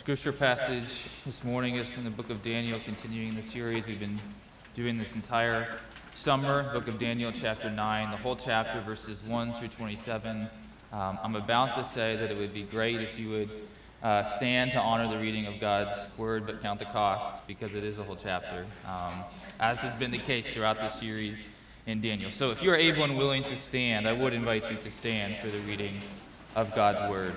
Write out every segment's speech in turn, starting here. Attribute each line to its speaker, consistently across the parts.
Speaker 1: scripture passage this morning is from the book of Daniel, continuing the series we've been doing this entire summer, book of Daniel, chapter 9, the whole chapter, verses 1 through 27. Um, I'm about to say that it would be great if you would uh, stand to honor the reading of God's word, but count the costs because it is a whole chapter, um, as has been the case throughout this series in Daniel. So if you are able and willing to stand, I would invite you to stand for the reading of God's word.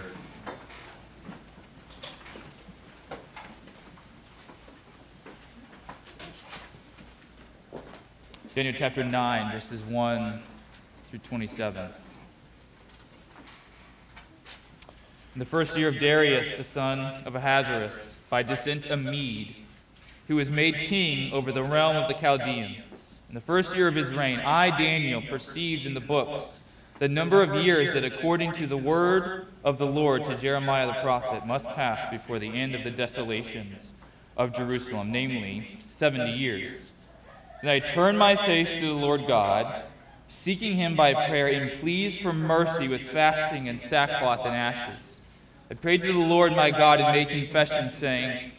Speaker 1: Daniel chapter 9, verses 1 through 27. In the first year of Darius, the son of Ahasuerus, by descent a Mede, who was made king over the realm of the Chaldeans. In the first year of his reign, I, Daniel, perceived in the books the number of years that, according to the word of the Lord to Jeremiah the prophet, must pass before the end of the desolations of Jerusalem, namely 70 years. Then I turned my face to the Lord God, seeking him by prayer and pleas for mercy with fasting and sackcloth and ashes. I prayed to the Lord my God and made confession, saying,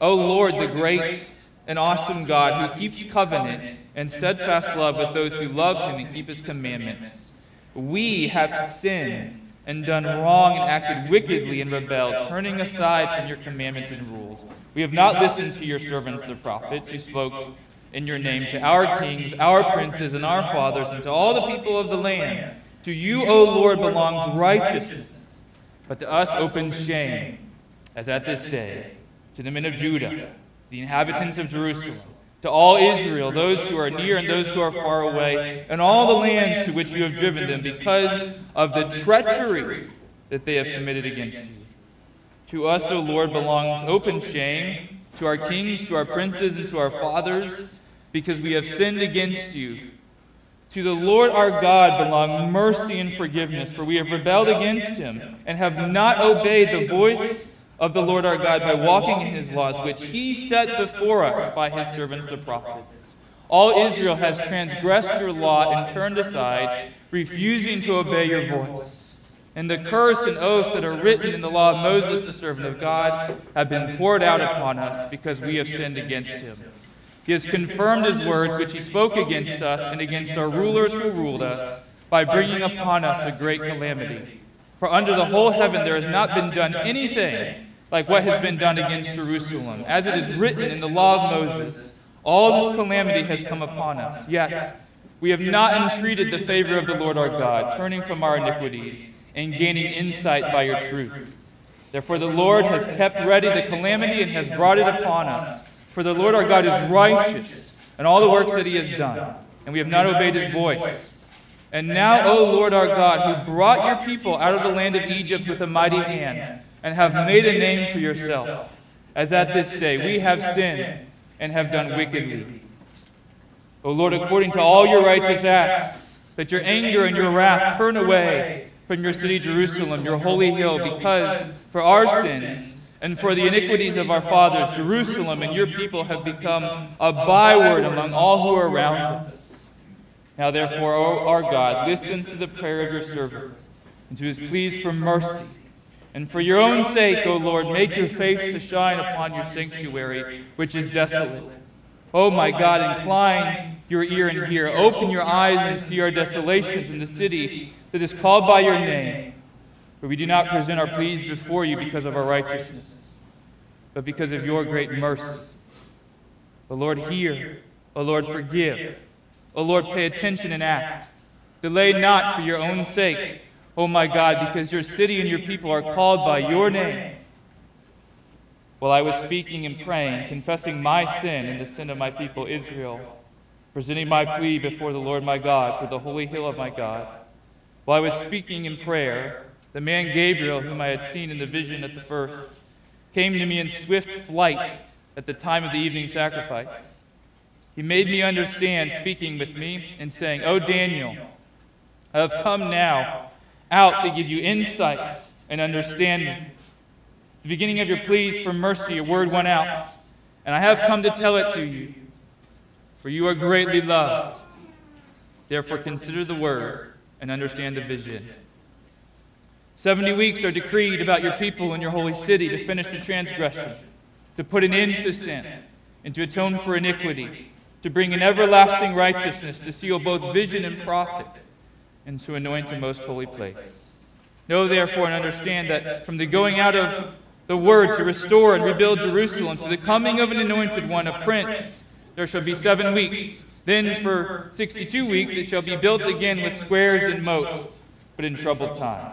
Speaker 1: O Lord, the great and awesome God, who keeps covenant and steadfast love with those who love him and keep his commandments, we have sinned and done wrong and acted wickedly and rebelled, turning aside from your commandments and rules. We have not listened to your servants, the prophets, who spoke in your name to our kings, our princes, and our fathers, and to all the people of the land. To you, O Lord, belongs righteousness, but to us open shame, as at this day, to the men of Judah, the inhabitants of Jerusalem, to all Israel, those who are near and those who are far away, and all the lands to which you have driven them, because of the treachery that they have committed against you. To us, O Lord, belongs open shame, to our kings, to our princes, and to our fathers because we have sinned against you. To the Lord our God belong mercy and forgiveness, for we have rebelled against him and have not obeyed the voice of the Lord our God by walking in his laws, which he set before us by his servants the prophets. All Israel has transgressed your law and turned aside, refusing to obey your voice. And the curse and oath that are written in the law of Moses, the servant of God, have been poured out upon us because we have sinned against him. He has confirmed his words which he spoke against us and against our rulers who ruled us by bringing upon us a great calamity. For under the whole heaven there has not been done anything like what has been done against Jerusalem. As it is written in the law of Moses, all this calamity has come upon us. Yet we have not entreated the favor of the Lord our God, turning from our iniquities and gaining insight by your truth. Therefore the Lord has kept ready the calamity and has brought it upon us. For the Lord our God is righteous in all the works that he has done, and we have not obeyed his voice. And now, O Lord our God, who brought your people out of the land of Egypt with a mighty hand, and have made a name for yourself, as at this day we have sinned and have done wickedly. O Lord, according to all your righteous acts, that your anger and your wrath turn away from your city Jerusalem, your holy hill, because for our sins, and for the iniquities of our fathers, Jerusalem and your people have become a byword among all who are around us. Now, therefore, O our God, listen to the prayer of your servant and to his pleas for mercy. And for your own sake, O Lord, make your face to shine upon your sanctuary, which is desolate. O my God, incline your ear and hear. Open your eyes and see our desolations in the city that is called by your name. For we do not present our pleas before you because of our righteousness, but because of your great mercy. O Lord, hear. O Lord, forgive. O Lord, pay attention and act. Delay not for your own sake, O my God, because your city and your people are called by your name. While I was speaking and praying, confessing my sin and the sin of my people Israel, presenting my plea before the Lord my God for the holy hill of my God, while I was speaking in prayer, the man Gabriel, whom I had seen in the vision at the first, came to me in swift flight at the time of the evening sacrifice. He made me understand, speaking with me and saying, O Daniel, I have come now out to give you insight and understanding. The beginning of your pleas for mercy, a word went out, and I have come to tell it to you, for you are greatly loved. Therefore, consider the word and understand the vision. Seventy weeks are decreed about your people and your holy city to finish the transgression, to put an end to sin, and to atone for iniquity, to bring an everlasting righteousness, to seal both vision and prophet, and to anoint a most holy place. Know therefore and understand that from the going out of the word to restore and rebuild Jerusalem to the coming of an anointed one, a prince, there shall be seven weeks. Then for 62 weeks it shall be built again with squares and moat, but in troubled time.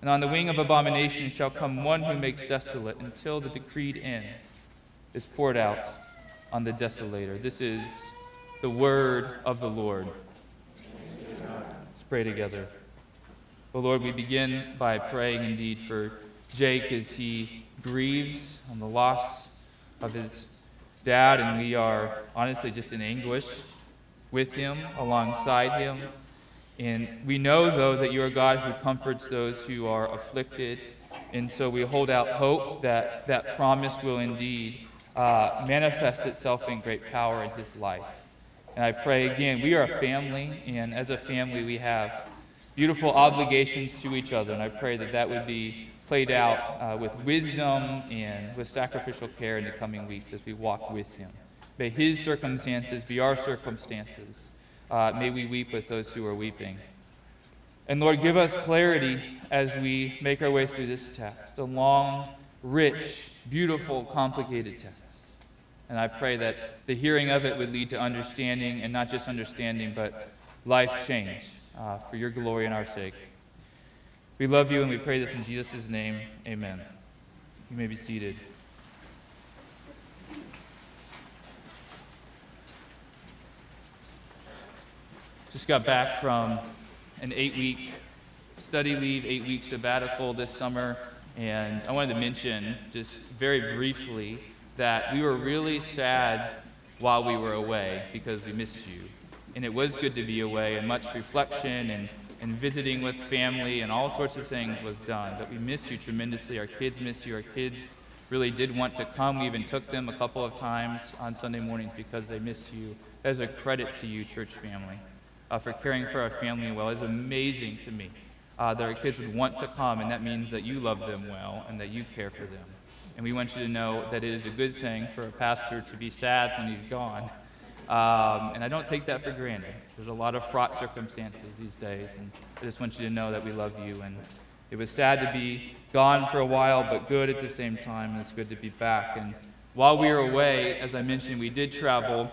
Speaker 1: And on the wing of abomination shall come one who makes desolate until the decreed end is poured out on the desolator. This is the word of the Lord. Let's pray together. Oh Lord, we begin by praying indeed for Jake as he grieves on the loss of his dad, and we are honestly just in anguish with him, alongside him. And we know, though, that you are God who comforts those who are afflicted. And so we hold out hope that that promise will indeed uh, manifest itself in great power in his life. And I pray again, we are a family, and as a family, we have beautiful obligations to each other. And I pray that that would be played out uh, with wisdom and with sacrificial care in the coming weeks as we walk with him. May his circumstances be our circumstances. Uh, may we weep with those who are weeping. And Lord, give us clarity as we make our way through this text, a long, rich, beautiful, complicated text. And I pray that the hearing of it would lead to understanding, and not just understanding, but life change uh, for your glory and our sake. We love you and we pray this in Jesus' name. Amen. You may be seated. Just got back from an eight week study leave, eight week sabbatical this summer, and I wanted to mention just very briefly that we were really sad while we were away because we missed you. And it was good to be away, and much reflection and and visiting with family and all sorts of things was done. But we miss you tremendously. Our kids miss you. Our kids really did want to come. We even took them a couple of times on Sunday mornings because they missed you. As a credit to you, church family, uh, for caring for our family well. is amazing to me uh, that our kids would want to come, and that means that you love them well and that you care for them. And we want you to know that it is a good thing for a pastor to be sad when he's gone um, and I don't take that for granted. There's a lot of fraught circumstances these days, and I just want you to know that we love you. And it was sad to be gone for a while, but good at the same time, and it's good to be back. And while we were away, as I mentioned, we did travel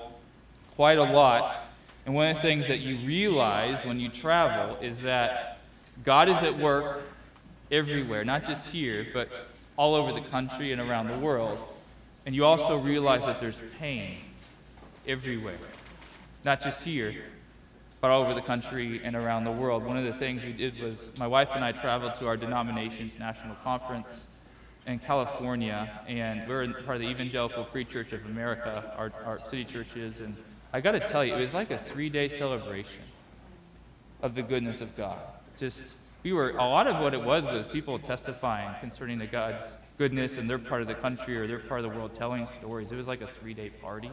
Speaker 1: quite a lot. And one of the things that you realize when you travel is that God is at work everywhere, not just here, but all over the country and around the world. And you also realize that there's pain everywhere, not just here, but all over the country and around the world. One of the things we did was my wife and I traveled to our denomination's national conference in California, and we're part of the Evangelical Free Church of America, our, our city churches, and I got to tell you, it was like a three-day celebration of the goodness of God. Just we were a lot of what it was was people testifying concerning the God's goodness and their part of the country or their part of the world telling stories. It was like a three-day party.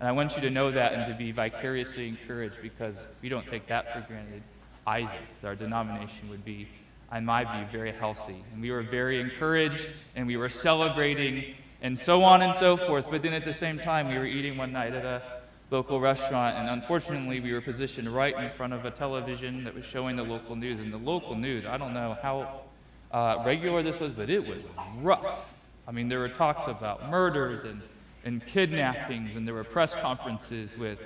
Speaker 1: And I want you to know that and to be vicariously encouraged because we don't take that for granted either. Our denomination would be, in my view, very healthy. And we were very encouraged and we were celebrating and so on and so forth. But then at the same time, we were eating one night at a local restaurant, and unfortunately, we were positioned right in front of a television that was showing the local news. And the local news, I don't know how uh, regular this was, but it was rough. I mean, there were talks about murders and and kidnappings, and there were press conferences with,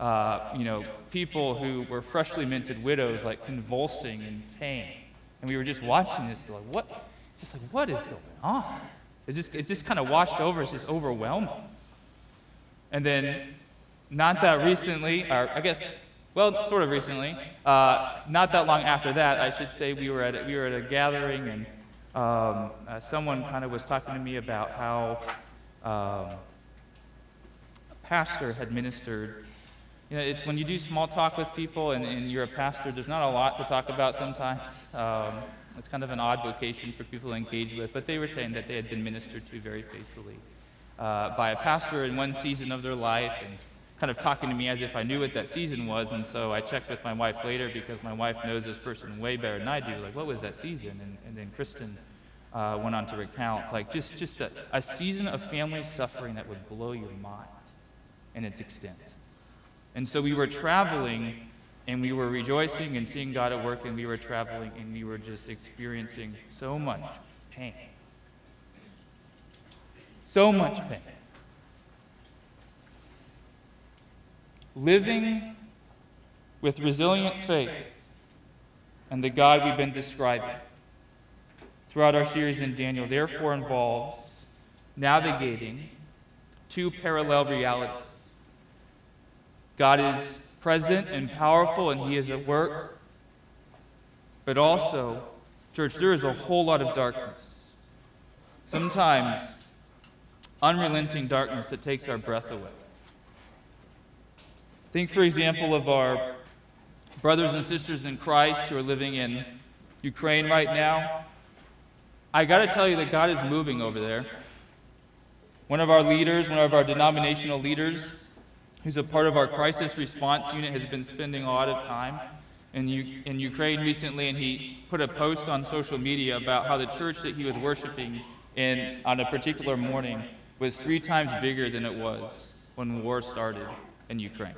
Speaker 1: uh, you know, people who were freshly minted widows, like convulsing in pain. And we were just watching this, like, what? Just like, what is going on? It just, it just kind of washed over. It's just overwhelming. And then, not that recently, or I guess, well, sort of recently, uh, not that long after that, I should say, we were at a, we were at a gathering, and um, uh, someone kind of was talking to me about how um, a pastor had ministered. You know, it's when you do small talk with people and, and you're a pastor, there's not a lot to talk about sometimes. Um, it's kind of an odd vocation for people to engage with, but they were saying that they had been ministered to very faithfully uh, by a pastor in one season of their life and kind of talking to me as if I knew what that season was. And so I checked with my wife later because my wife knows this person way better than I do. Like, what was that season? And, and then Kristen uh, went on to recount, like, just, just a, a season of family suffering that would blow your mind in its extent. And so we were traveling and we were rejoicing and seeing God at work, and we were traveling and we were just experiencing so much pain. So much pain. Living with resilient faith and the God we've been describing throughout our series in Daniel, therefore, involves navigating two parallel realities. God is present and powerful, and He is at work. But also, church, there is a whole lot of darkness. Sometimes unrelenting darkness that takes our breath away. Think, for example, of our brothers and sisters in Christ who are living in Ukraine right now. I got to tell you that God is moving over there. One of our leaders, one of our denominational leaders, who's a part of our crisis response unit, has been spending a lot of time in, U- in Ukraine recently, and he put a post on social media about how the church that he was worshiping in on a particular morning was three times bigger than it was when war started in Ukraine.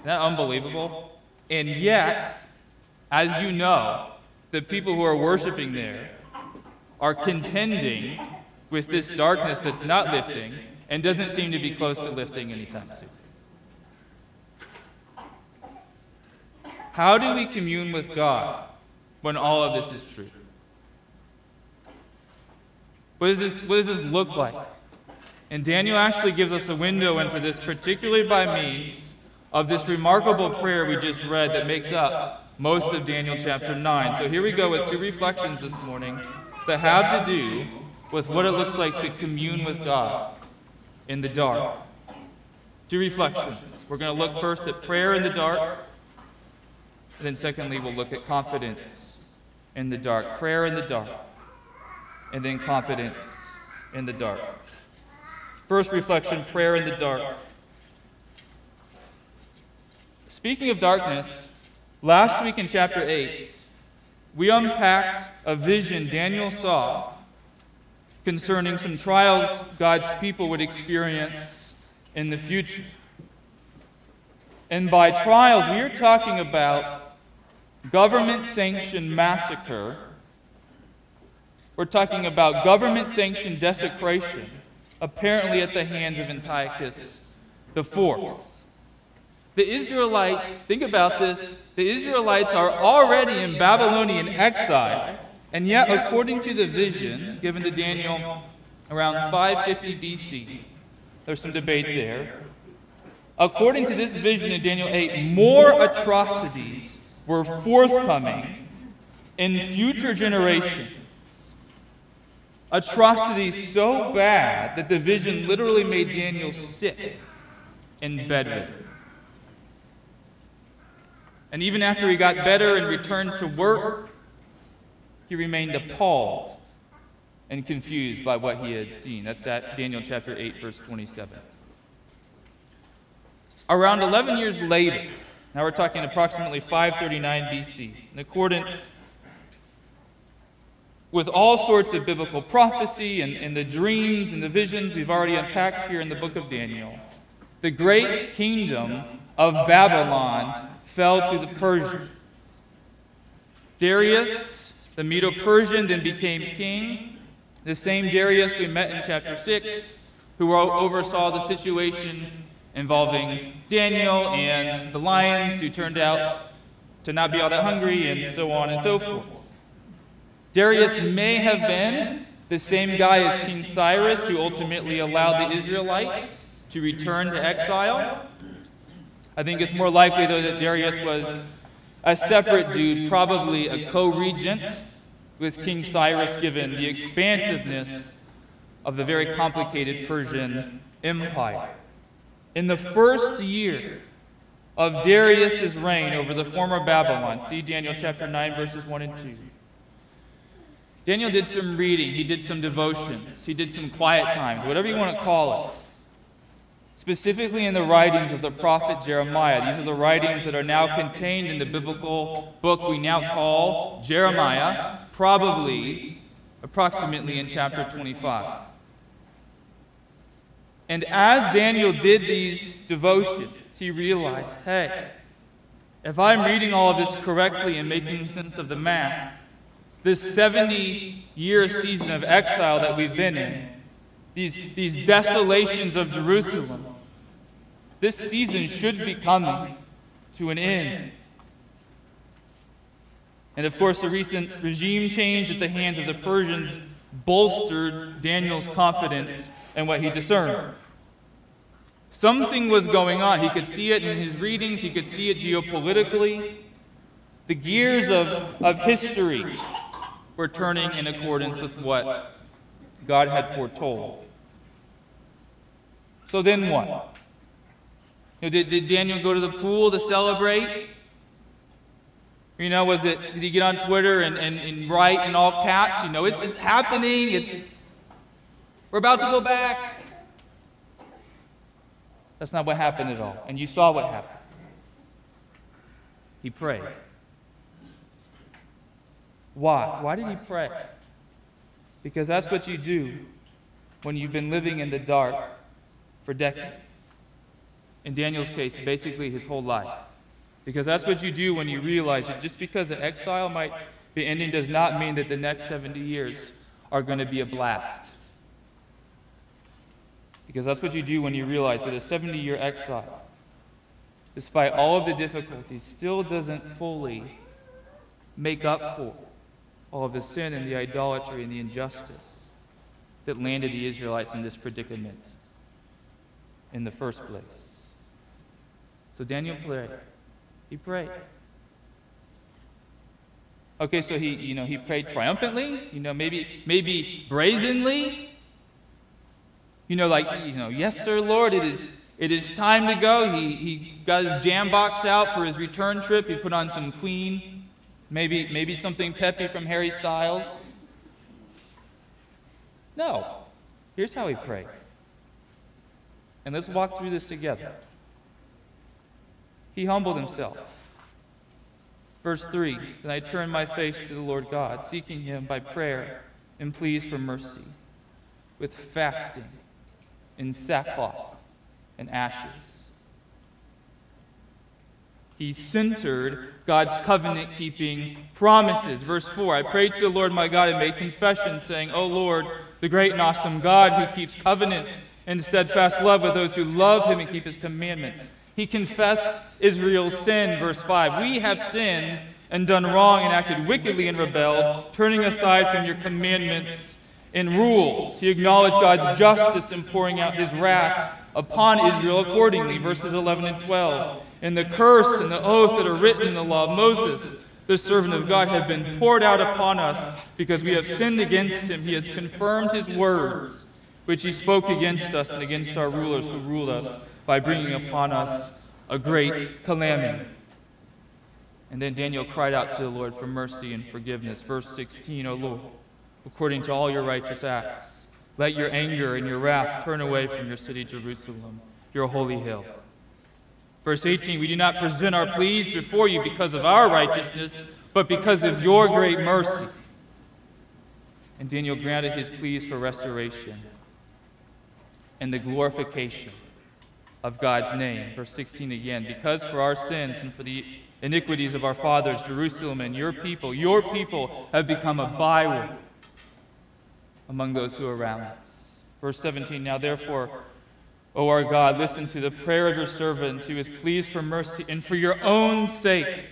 Speaker 1: Isn't that unbelievable? And yet, as you know, the people who are worshiping there are contending with this darkness that's not lifting and doesn't seem to be close to lifting anytime soon. How do we commune with God when all of this is true? What does this, what does this look like? And Daniel actually gives us a window into this, particularly by means of this remarkable prayer we just read that makes up most of Daniel chapter 9. So here we go with two reflections this morning that have to do with what it looks like to commune with God in the dark. Two reflections. We're going to look first at prayer in the dark, and then secondly, we'll look at confidence in the dark. Prayer in the dark, and then confidence in the dark. First reflection prayer in the dark. Speaking of darkness, last week in chapter 8, we unpacked a vision Daniel saw concerning some trials God's people would experience in the future. And by trials, we are talking about government sanctioned massacre. We're talking about government sanctioned desecration, apparently at the hands of Antiochus IV. The Israelites, think about this, the Israelites are already in Babylonian exile, and yet, according to the vision given to Daniel around 550 BC, there's some debate there. According to this vision in Daniel 8, more atrocities were forthcoming in future generations. Atrocities so bad that the vision literally made Daniel sick and bedridden. And even after he got better and returned to work, he remained appalled and confused by what he had seen. That's that Daniel chapter 8, verse 27. Around 11 years later, now we're talking approximately 539 BC, in accordance with all sorts of biblical prophecy and, and the dreams and the visions we've already unpacked here in the book of Daniel, the great kingdom of Babylon fell to the Persians. Darius, the Medo Persian, then became king. The same Darius we met in chapter 6, who oversaw the situation involving Daniel and the lions, who turned out to not be all that hungry, and so on and so forth. Darius may have been the same guy as King Cyrus, who ultimately allowed the Israelites to return to exile. I think it's more likely, though, that Darius was a separate dude, probably a co regent with King Cyrus, given the expansiveness of the very complicated Persian Empire. In the first year of Darius' reign over the former Babylon, see Daniel chapter 9, verses 1 and 2. Daniel did some reading, he did some devotions, he did some quiet times, whatever you want to call it. Specifically in the writings of the prophet Jeremiah. These are the writings that are now contained in the biblical book we now call Jeremiah, probably approximately in chapter 25. And as Daniel did these devotions, he realized hey, if I'm reading all of this correctly and making sense of the math, this 70 year season of exile that we've been in, these, these desolations of Jerusalem, this season should be coming to an end. And of course, the recent regime change at the hands of the Persians bolstered Daniel's confidence in what he discerned. Something was going on. He could see it in his readings, he could see it geopolitically. The gears of, of history were turning in accordance with what God had foretold. So then what? You know, did, did Daniel go to the pool to celebrate? You know, was it, did he get on Twitter and, and, and write in all caps? You know, it's, it's happening. It's, we're about to go back. That's not what happened at all. And you saw what happened. He prayed. Why? Why did he pray? Because that's what you do when you've been living in the dark for decades. In Daniel's case, basically his whole life. Because that's what you do when you realize that just because the exile might be ending does not mean that the next 70 years are going to be a blast. Because that's what you do when you realize that a 70 year exile, despite all of the difficulties, still doesn't fully make up for all of the sin and the idolatry and the injustice that landed the Israelites in this predicament in the first place. So Daniel prayed. He prayed. Okay, so he, you know, he prayed triumphantly, you know, maybe, maybe brazenly, you know, like, you know, yes, sir, Lord, it is, it is time to go. He, he got his jam box out for his return trip. He put on some Queen, maybe, maybe something peppy from Harry Styles. No. Here's how we pray. And let's walk through this together. He humbled himself. Verse 3 Then I turned my face to the Lord God, seeking him by prayer and pleas for mercy, with fasting in sackcloth and ashes. He centered God's covenant keeping promises. Verse 4 I prayed to the Lord my God and made confession, saying, O Lord, the great and awesome God who keeps covenant and steadfast love with those who love him and keep his commandments. He confessed Israel's sin, verse 5. We have sinned and done wrong and acted wickedly and rebelled, turning aside from your commandments and rules. He acknowledged God's justice in pouring out his wrath upon Israel accordingly, verses 11 and 12. And the curse and the oath that are written in the law of Moses, the servant of God, have been poured out upon us because we have sinned against him. He has confirmed his words, which he spoke against us and against our rulers who ruled us, by bringing upon us a great calamity. And then Daniel cried out to the Lord for mercy and forgiveness. Verse 16, O Lord according to all your righteous acts. Let your anger and your wrath turn away from your city, Jerusalem, your holy hill. Verse 18 We do not present our pleas before you because of our righteousness, but because of your great mercy. And Daniel granted his pleas for restoration and the glorification of God's name. Verse 16 again, because for our sins and for the iniquities of our fathers, Jerusalem and your people, your people have become a byword among those who are around us. Verse 17 Now therefore, O our God, listen to the prayer of your servant who is pleased for mercy, and for your own sake,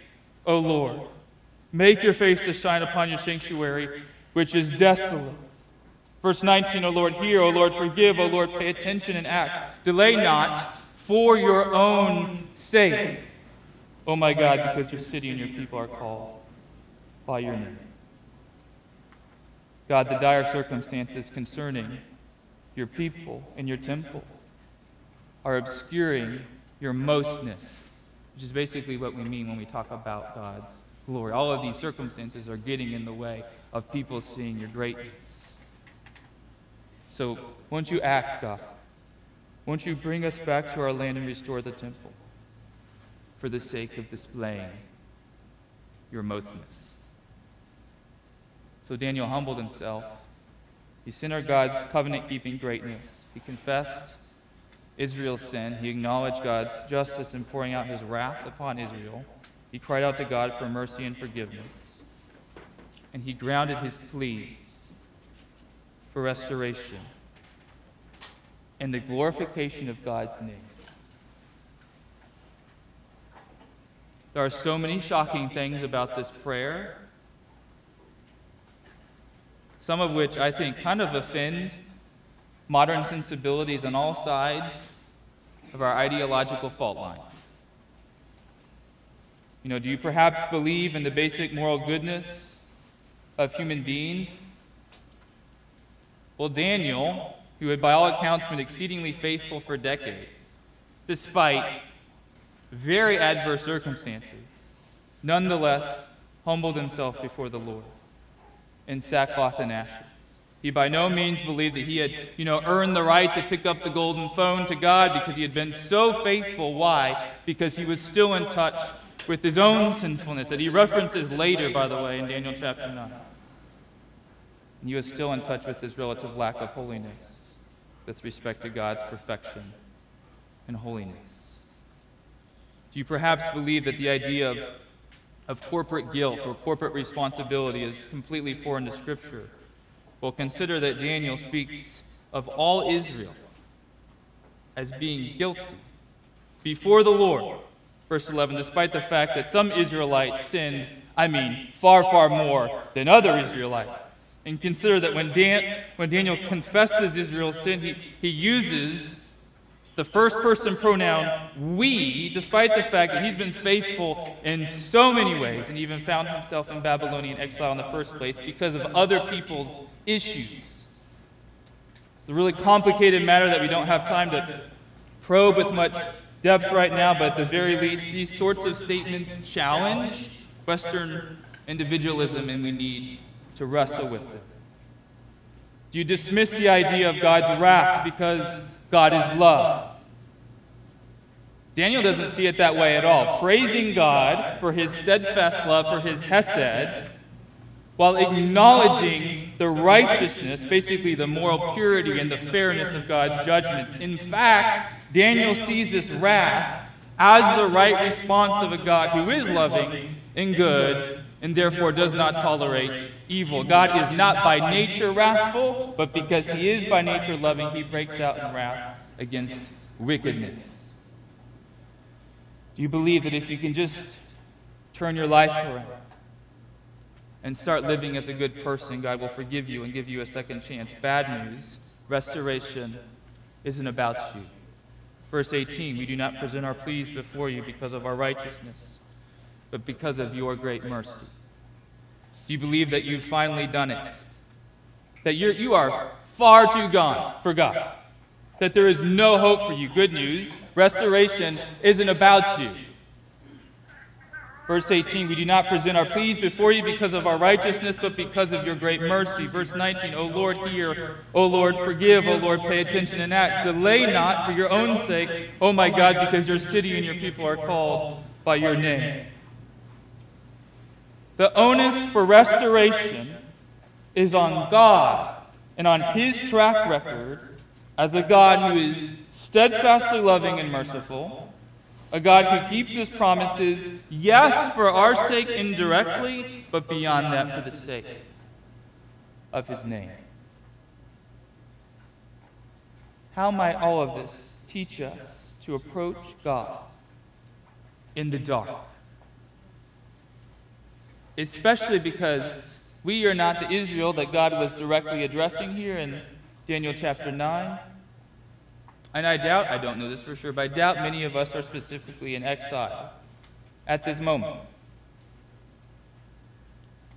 Speaker 1: O Lord, make your face to shine upon your sanctuary, which is desolate. Verse 19, O Lord, hear, O Lord, forgive, O Lord, pay attention and act. Delay not for your own sake, O my God, because your city and your people are called by your name. God, the dire circumstances concerning your people, and your temple are obscuring your mostness, which is basically what we mean when we talk about God's glory. All of these circumstances are getting in the way of people seeing your greatness. So, won't you act, God? Won't you bring us back to our land and restore the temple for the sake of displaying your mostness? So Daniel humbled himself. He centered God's covenant keeping greatness. He confessed Israel's sin. He acknowledged God's justice in pouring out his wrath upon Israel. He cried out to God for mercy and forgiveness. And he grounded his pleas for restoration and the glorification of God's name. There are so many shocking things about this prayer, some of which I think kind of offend modern sensibilities on all sides of our ideological fault lines. You know, do you perhaps believe in the basic moral goodness of human beings? Well, Daniel who had by all accounts been exceedingly faithful for decades, despite very adverse circumstances, nonetheless humbled himself before the Lord in sackcloth and ashes. He by no means believed that he had, you know, earned the right to pick up the golden phone to God because he had been so faithful. Why? Because he was still in touch with his own sinfulness that he references later, by the way, in Daniel chapter 9. And he was still in touch with his relative lack of holiness with respect to God's perfection and holiness? Do you perhaps believe that the idea of, of corporate guilt or corporate responsibility is completely foreign to Scripture? Well, consider that Daniel speaks of all Israel as being guilty before the Lord. Verse 11, despite the fact that some Israelites sinned, I mean, far, far more than other Israelites. And consider that when, Dan, when Daniel confesses Israel's sin, he, he uses the first person pronoun we, despite the fact that he's been faithful in so many ways and even found himself in Babylonian exile in the first place because of other people's issues. It's a really complicated matter that we don't have time to probe with much depth right now, but at the very least, these sorts of statements challenge Western individualism, and we need to wrestle with it? Do you dismiss the idea of God's wrath because God is love? Daniel doesn't see it that way at all. Praising God for his steadfast love, for his hesed, while acknowledging the righteousness, basically the moral purity and the fairness of God's judgments. In fact, Daniel sees this wrath as the right response of a God who is loving and good and therefore does not tolerate evil. God is not by nature wrathful, but because he is by nature loving, he breaks out in wrath against wickedness. Do you believe that if you can just turn your life around and start living as a good person, God will forgive you and give you a second chance? Bad news, restoration isn't about you. Verse 18, we do not present our pleas before you because of our righteousness but because of your great mercy? Do you believe that you've finally done it? That you're, you are far too gone for God? That there is no hope for you? Good news restoration isn't about you. Verse 18, we do not present our pleas before you because of our righteousness, but because of your great mercy. Verse 19, O Lord, hear. O Lord, forgive. O Lord, pay attention and act. Delay not for your own sake, O my God, because your city and your people are called by your name. The onus for restoration is on God and on His track record as a God who is steadfastly loving and merciful, a God who keeps His promises, yes, for our sake indirectly, but beyond that for the sake of His name. How might all of this teach us to approach God in the dark? Especially because we are not the Israel that God was directly addressing here in Daniel chapter 9. And I doubt, I don't know this for sure, but I doubt many of us are specifically in exile at this moment.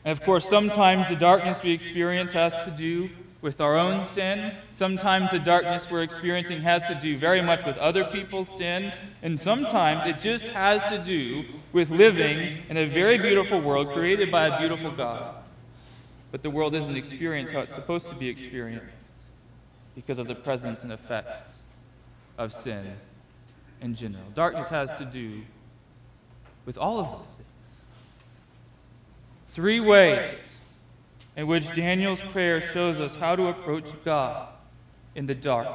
Speaker 1: And of course, sometimes the darkness we experience has to do with our own sin. Sometimes the darkness we're experiencing has to do very much with other people's sin. And sometimes it just has to do with living in a very beautiful world created by a beautiful God. But the world isn't experienced how it's supposed to be experienced because of the presence and effects of sin in general. Darkness has to do with all of those things. Three ways in which Daniel's prayer shows us how to approach God in the dark,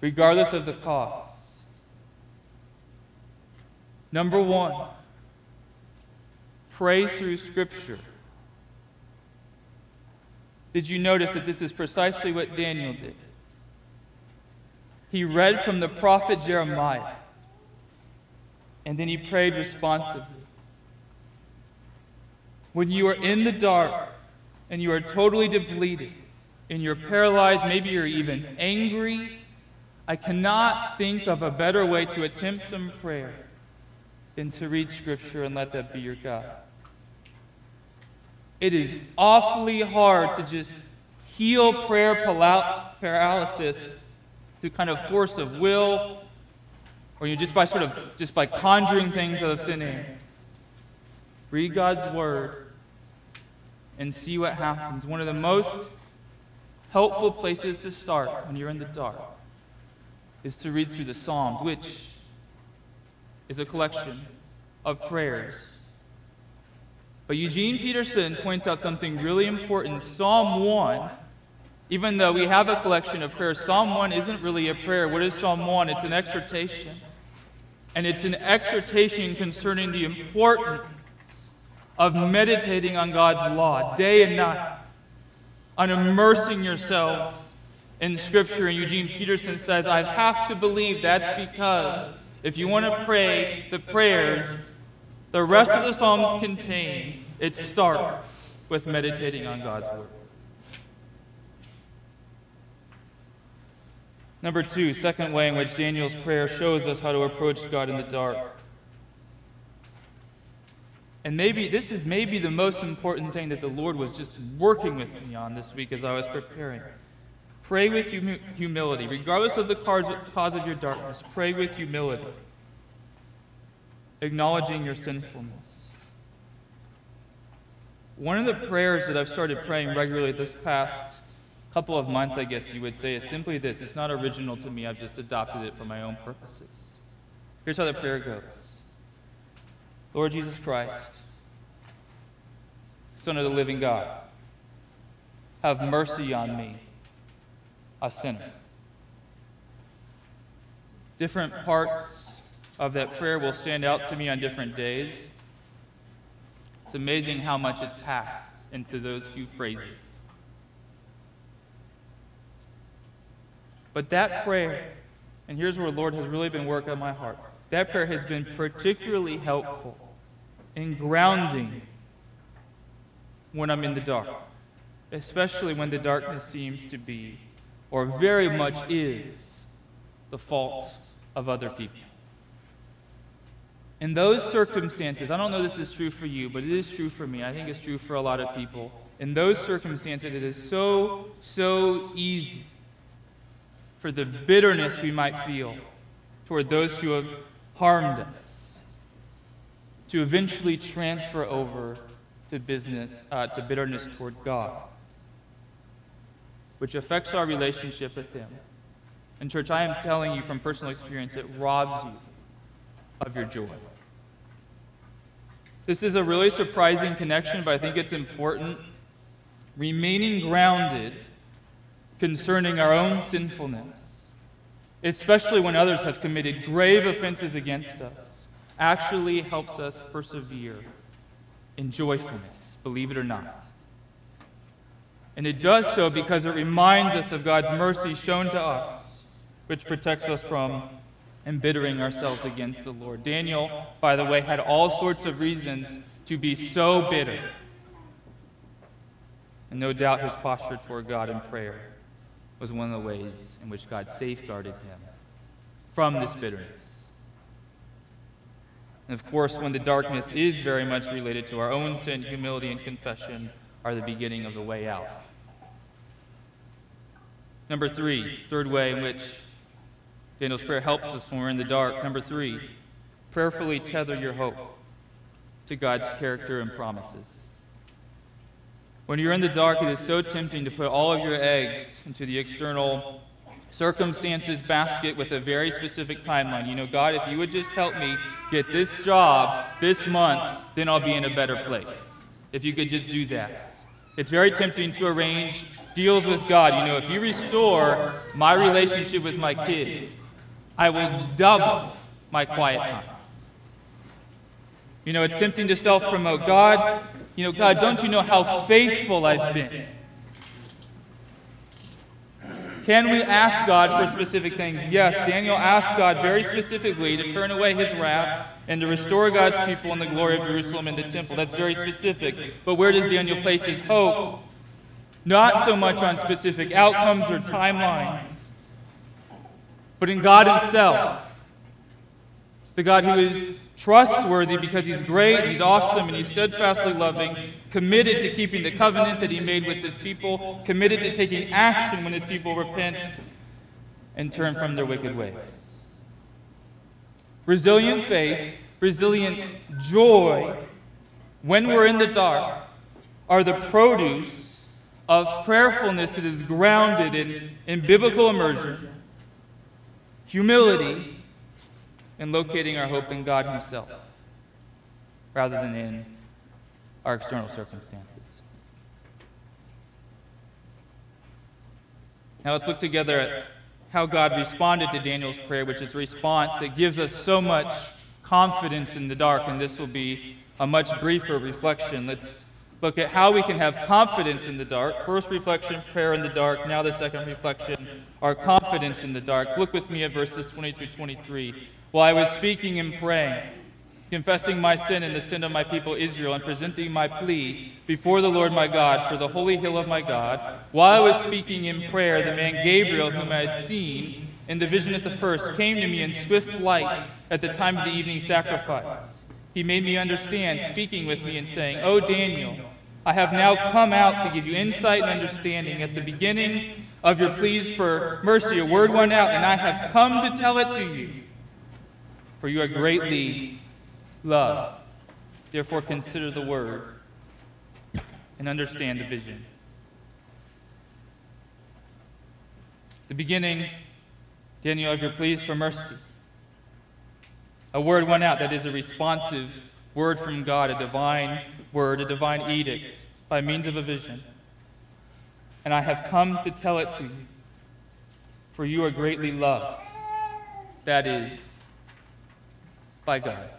Speaker 1: regardless of the cost. Number one, pray through Scripture. Did you notice that this is precisely what Daniel did? He read from the prophet Jeremiah, and then he prayed responsively. When you are in the dark and you are totally depleted and you're paralyzed, maybe you're even angry, I cannot think of a better way to attempt some prayer than to read Scripture and let that be your God. It is awfully hard to just heal prayer paralysis through kind of force of will or you just by sort of just by conjuring things out of thin air. Read God's word and see what happens. One of the most helpful places to start when you're in the dark is to read through the Psalms, which is a collection of prayers. But Eugene Peterson points out something really important. Psalm 1, even though we have a collection of prayers, Psalm 1 isn't really a prayer. What is Psalm 1? It's an exhortation. And it's an exhortation concerning the importance of meditating on God's law day and night, on immersing yourselves in Scripture. And Eugene Peterson says, I have to believe that's because if you want to pray the prayers the rest of the Psalms contain, it starts with meditating on God's Word. Number two, second way in which Daniel's prayer shows us how to approach God in the dark. And maybe this is maybe the most important thing that the Lord was just working with me on this week as I was preparing. Pray with hum- humility. Regardless of the cause of your darkness, pray with humility, acknowledging your sinfulness. One of the prayers that I've started praying regularly this past couple of months, I guess you would say, is simply this. It's not original to me, I've just adopted it for my own purposes. Here's how the prayer goes Lord Jesus Christ, Son of the living God, have mercy on me, a sinner. Different parts of that prayer will stand out to me on different days. It's amazing how much is packed into those few phrases. But that prayer, and here's where the Lord has really been working on my heart, that prayer has been particularly helpful in grounding when I'm in the dark, especially when the darkness seems to be, or very much is, the fault of other people. In those circumstances, I don't know this is true for you, but it is true for me. I think it's true for a lot of people. In those circumstances, it is so, so easy for the bitterness we might feel toward those who have harmed us, to eventually transfer over to business, uh, to bitterness toward God, which affects our relationship with Him. And, church, I am telling you from personal experience, it robs you of your joy. This is a really surprising connection, but I think it's important. Remaining grounded concerning our own sinfulness, especially when others have committed grave offenses against us, actually helps us persevere in joyfulness, believe it or not. And it does so because it reminds us of God's mercy shown to us, which protects us from embittering ourselves against the Lord. Daniel, by the way, had all sorts of reasons to be so bitter. And no doubt his posture toward God in prayer was one of the ways in which God safeguarded him from this bitterness. And of course, when the darkness is very much related to our own sin, humility and confession are the beginning of the way out. Number three, third way in which Daniel's prayer helps us when we're in the dark. Number three, prayerfully tether your hope to God's character and promises. When you're in the dark, it is so tempting to put all of your eggs into the external circumstances basket with a very specific timeline. You know, God, if you would just help me get this job this month, then I'll be in a better place. If you could just do that. It's very tempting to arrange deals with God. You know, if you restore my relationship with my kids, I will double my quiet times. You know, it's tempting to self promote. God, you know, God, don't you know how faithful I've been? Can we ask God for specific things? Yes, Daniel asked God very specifically to turn away his wrath and to restore God's people in the glory of Jerusalem and the temple. That's very specific. But where does Daniel place his hope? Not so much on specific outcomes or timelines, but in God Himself. The God who is trustworthy because He's great, He's awesome, and He's steadfastly loving, committed to keeping the covenant that He made with His people, committed to taking action when His people repent and turn from their wicked ways. Resilient faith, resilient joy, when we're in the dark, are the produce of prayerfulness that is grounded in, in biblical immersion, humility, and locating our hope in God Himself rather than in our external circumstances. Now let's look together at how God responded to Daniel's prayer, which is a response that gives us so much confidence in the dark, and this will be a much briefer reflection. Let's look at how we can have confidence in the dark. First reflection, prayer in the dark. Now the second reflection, our confidence in the dark. Look with me at verses 20 through 23. While I was speaking and praying, confessing my sin and the sin of my people Israel, and presenting my plea before the Lord my God for the holy hill of my God, while I was speaking in prayer, the man Gabriel, whom I had seen in the vision at the first, came to me in swift light at the time of the evening sacrifice. He made me understand, speaking with me and saying, O Daniel, I have now come out to give you insight and understanding. At the beginning of your pleas for mercy, a word went out, and I have come to tell it to you. For you are greatly loved. Therefore, consider the word and understand the vision. The beginning, Daniel, of your pleas for mercy. A word went out that is a responsive word from God, a divine word, a divine edict by means of a vision. And I have come to tell it to you, for you are greatly loved. That is, by God.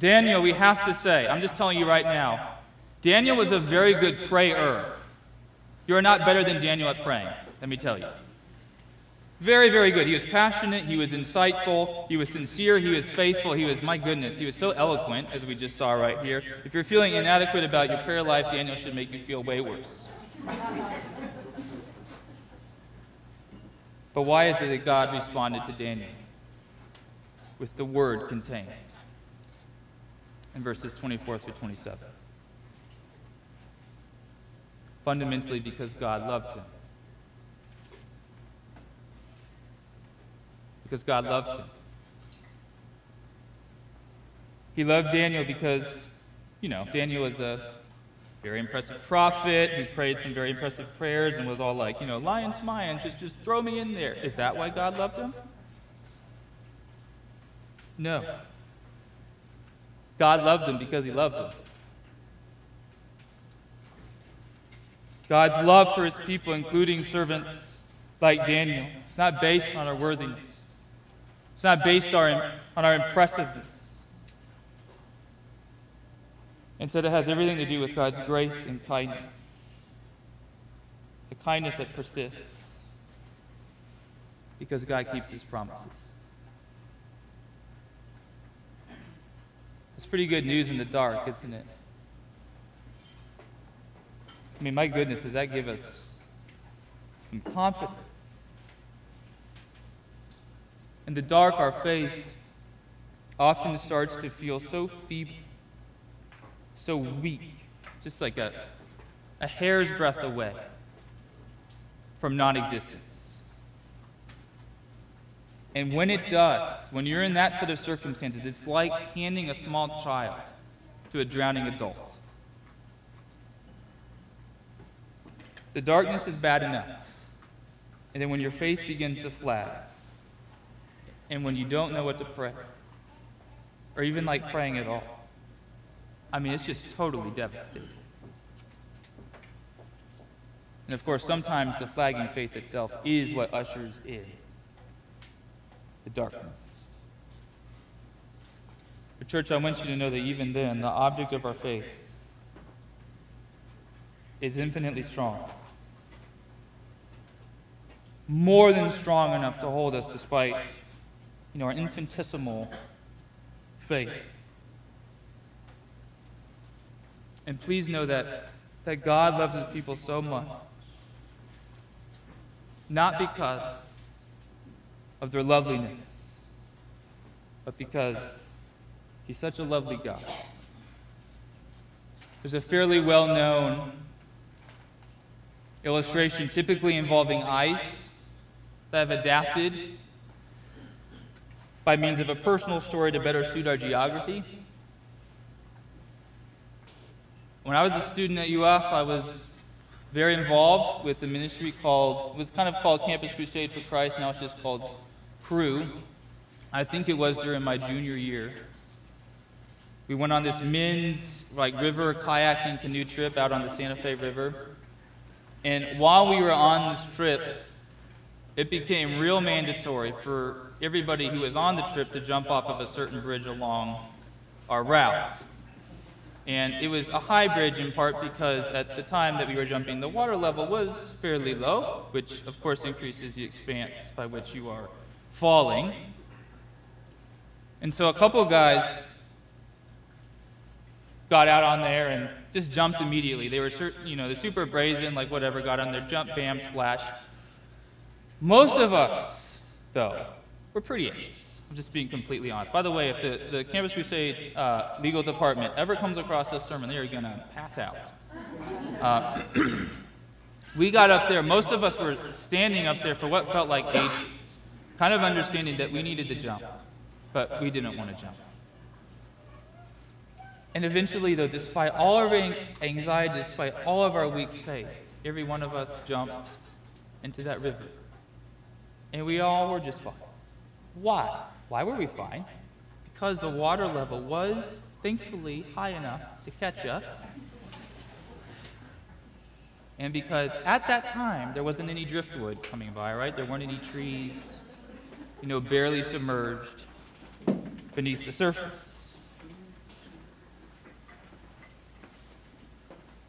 Speaker 1: Daniel, we have to say, I'm just telling you right now, Daniel was a very good prayer. You are not better than Daniel at praying, let me tell you. Very, very good. He was passionate, he was insightful, he was sincere, he was faithful, he was, my goodness, he was so eloquent, as we just saw right here. If you're feeling inadequate about your prayer life, Daniel should make you feel way worse. But why is it that God responded to Daniel with the word contained in verses 24 through 27? Fundamentally, because God loved him. because God loved him. He loved Daniel because, you know, Daniel was a very impressive prophet who prayed some very impressive prayers and was all like, you know, lions, lions, just, just throw me in there. Is that why God loved him? No. God loved them because he loved them. God's love for his people, including servants like Daniel, is not based on our worthiness. It's not based on our impressiveness. Instead, it has everything to do with God's grace and kindness. The kindness that persists because God keeps his promises. It's pretty good news in the dark, isn't it? I mean, my goodness, does that give us some confidence? In the dark, our faith often starts to feel so feeble, so weak, just like a, a hair's breadth away from non existence. And when it does, when you're in that set of circumstances, it's like handing a small child to a drowning adult. The darkness is bad enough. And then when your faith begins to flag, and when you don't know what to pray, or even like praying at all, I mean, it's just totally devastating. And of course, sometimes the flagging faith itself is what ushers in the darkness. But, church, I want you to know that even then, the object of our faith is infinitely strong. More than strong enough to hold us despite you know, our infinitesimal faith. And please know that, that God loves his people so much. Not because of their loveliness, but because He's such a lovely God. There's a fairly well known illustration, typically involving ice, that I've adapted by means of a personal story to better suit our geography. When I was a student at UF, I was very involved with the ministry called, it was kind of called Campus Crusade for Christ, now it's just called Cru. I think it was during my junior year. We went on this men's like river kayaking canoe trip out on the Santa Fe River. And while we were on this trip, it became real mandatory for everybody who was on the trip to jump off of a certain bridge along our route. And it was a high bridge in part because at the time that we were jumping, the water level was fairly low, which of course increases the expanse by which you are falling. And so a couple guys got out on there and just jumped immediately. They were, you know, the super brazen, like whatever, got on there, jump, bam, splash. Most of us, though, were pretty anxious. I'm just being completely honest. By the way, if the, the Campus Crusade uh, legal department ever comes across this sermon, they are going to pass out. Uh, we got up there, most of us were standing up there for what felt like ages kind of understanding that we needed to jump, but we didn't want to jump. And eventually, though, despite all our anxiety, despite all of our weak faith, every one of us jumped into that river. And we all were just fine. Why? Why were we fine? Because the water level was, thankfully, high enough to catch us. And because at that time, there wasn't any driftwood coming by, right? There weren't any trees you know, barely submerged beneath the surface.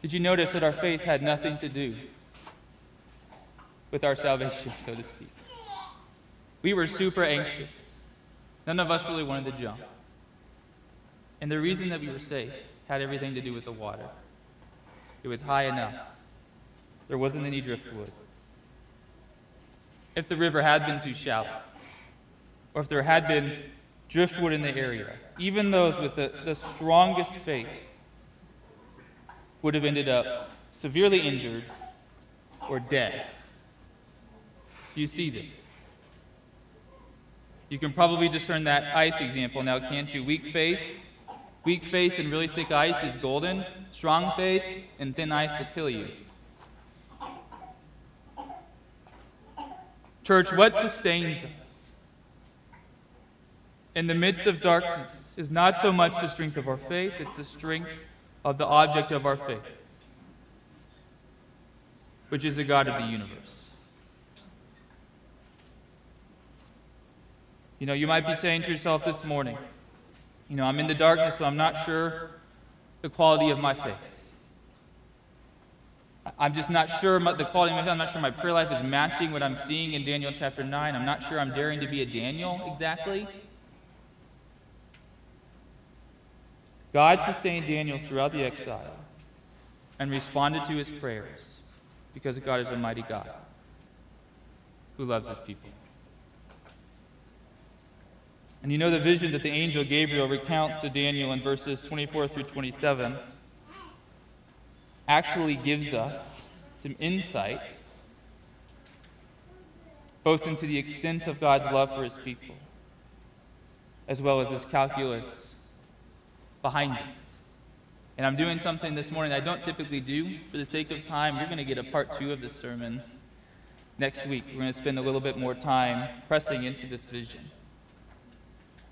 Speaker 1: Did you notice that our faith had nothing to do with our salvation, so to speak? We were super anxious. None of us really wanted to jump. And the reason that we were safe had everything to do with the water. It was high enough. There wasn't any driftwood. If the river had been too shallow, or if there had been driftwood in the area, even those with the, the strongest faith would have ended up severely injured or dead. Do you see this? You can probably discern that ice example now, can't you? Weak faith. Weak faith and really thick ice is golden. Strong faith and thin ice will kill you. Church, what sustains us? In the midst of darkness is not so much the strength of our faith, it's the strength of the object of our faith, which is the God of the universe. You know, you might be saying to yourself this morning, you know, I'm in the darkness, but I'm not sure the quality of my faith. I'm just not sure the quality of my faith. I'm not sure my prayer life is matching what I'm seeing in Daniel chapter 9. I'm not sure I'm daring to be a Daniel exactly. God sustained Daniel throughout the exile and responded to his prayers because God is a mighty God who loves his people. And you know the vision that the angel Gabriel recounts to Daniel in verses 24 through 27 actually gives us some insight both into the extent of God's love for his people, as well as his calculus behind it. And I'm doing something this morning I don't typically do. For the sake of time, you're going to get a part two of this sermon next week. We're going to spend a little bit more time pressing into this vision.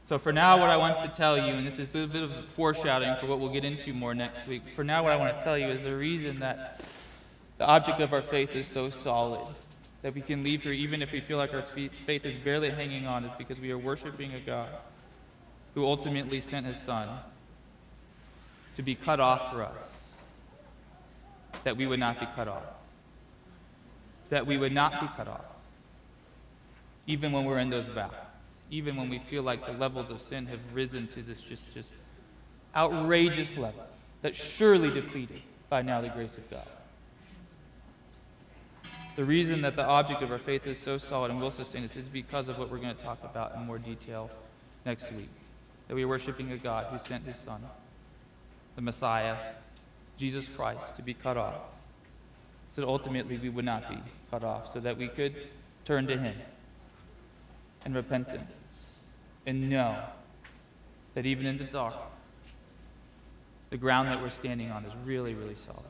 Speaker 1: So, for now, what I want to tell you, and this is a bit of foreshadowing for what we'll get into more next week. For now, what I want to tell you is the reason that the object of our faith is so solid, that we can leave here even if we feel like our faith is barely hanging on, is because we are worshiping a God who ultimately sent his Son to be cut off for us, that we would not be cut off. That we would not be cut off, even when we're in those valleys, even when we feel like the levels of sin have risen to this just, just outrageous level that surely depleted by now the grace of God. The reason that the object of our faith is so solid and will sustain us is because of what we're going to talk about in more detail next week. That we are worshiping a God who sent his Son the Messiah, Jesus Christ, to be cut off, so that ultimately we would not be cut off, so that we could turn to Him in repentance and know that even in the dark, the ground that we're standing on is really, really solid.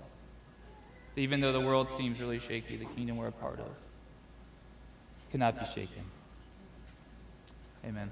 Speaker 1: Even though the world seems really shaky, the kingdom we're a part of cannot be shaken. Amen.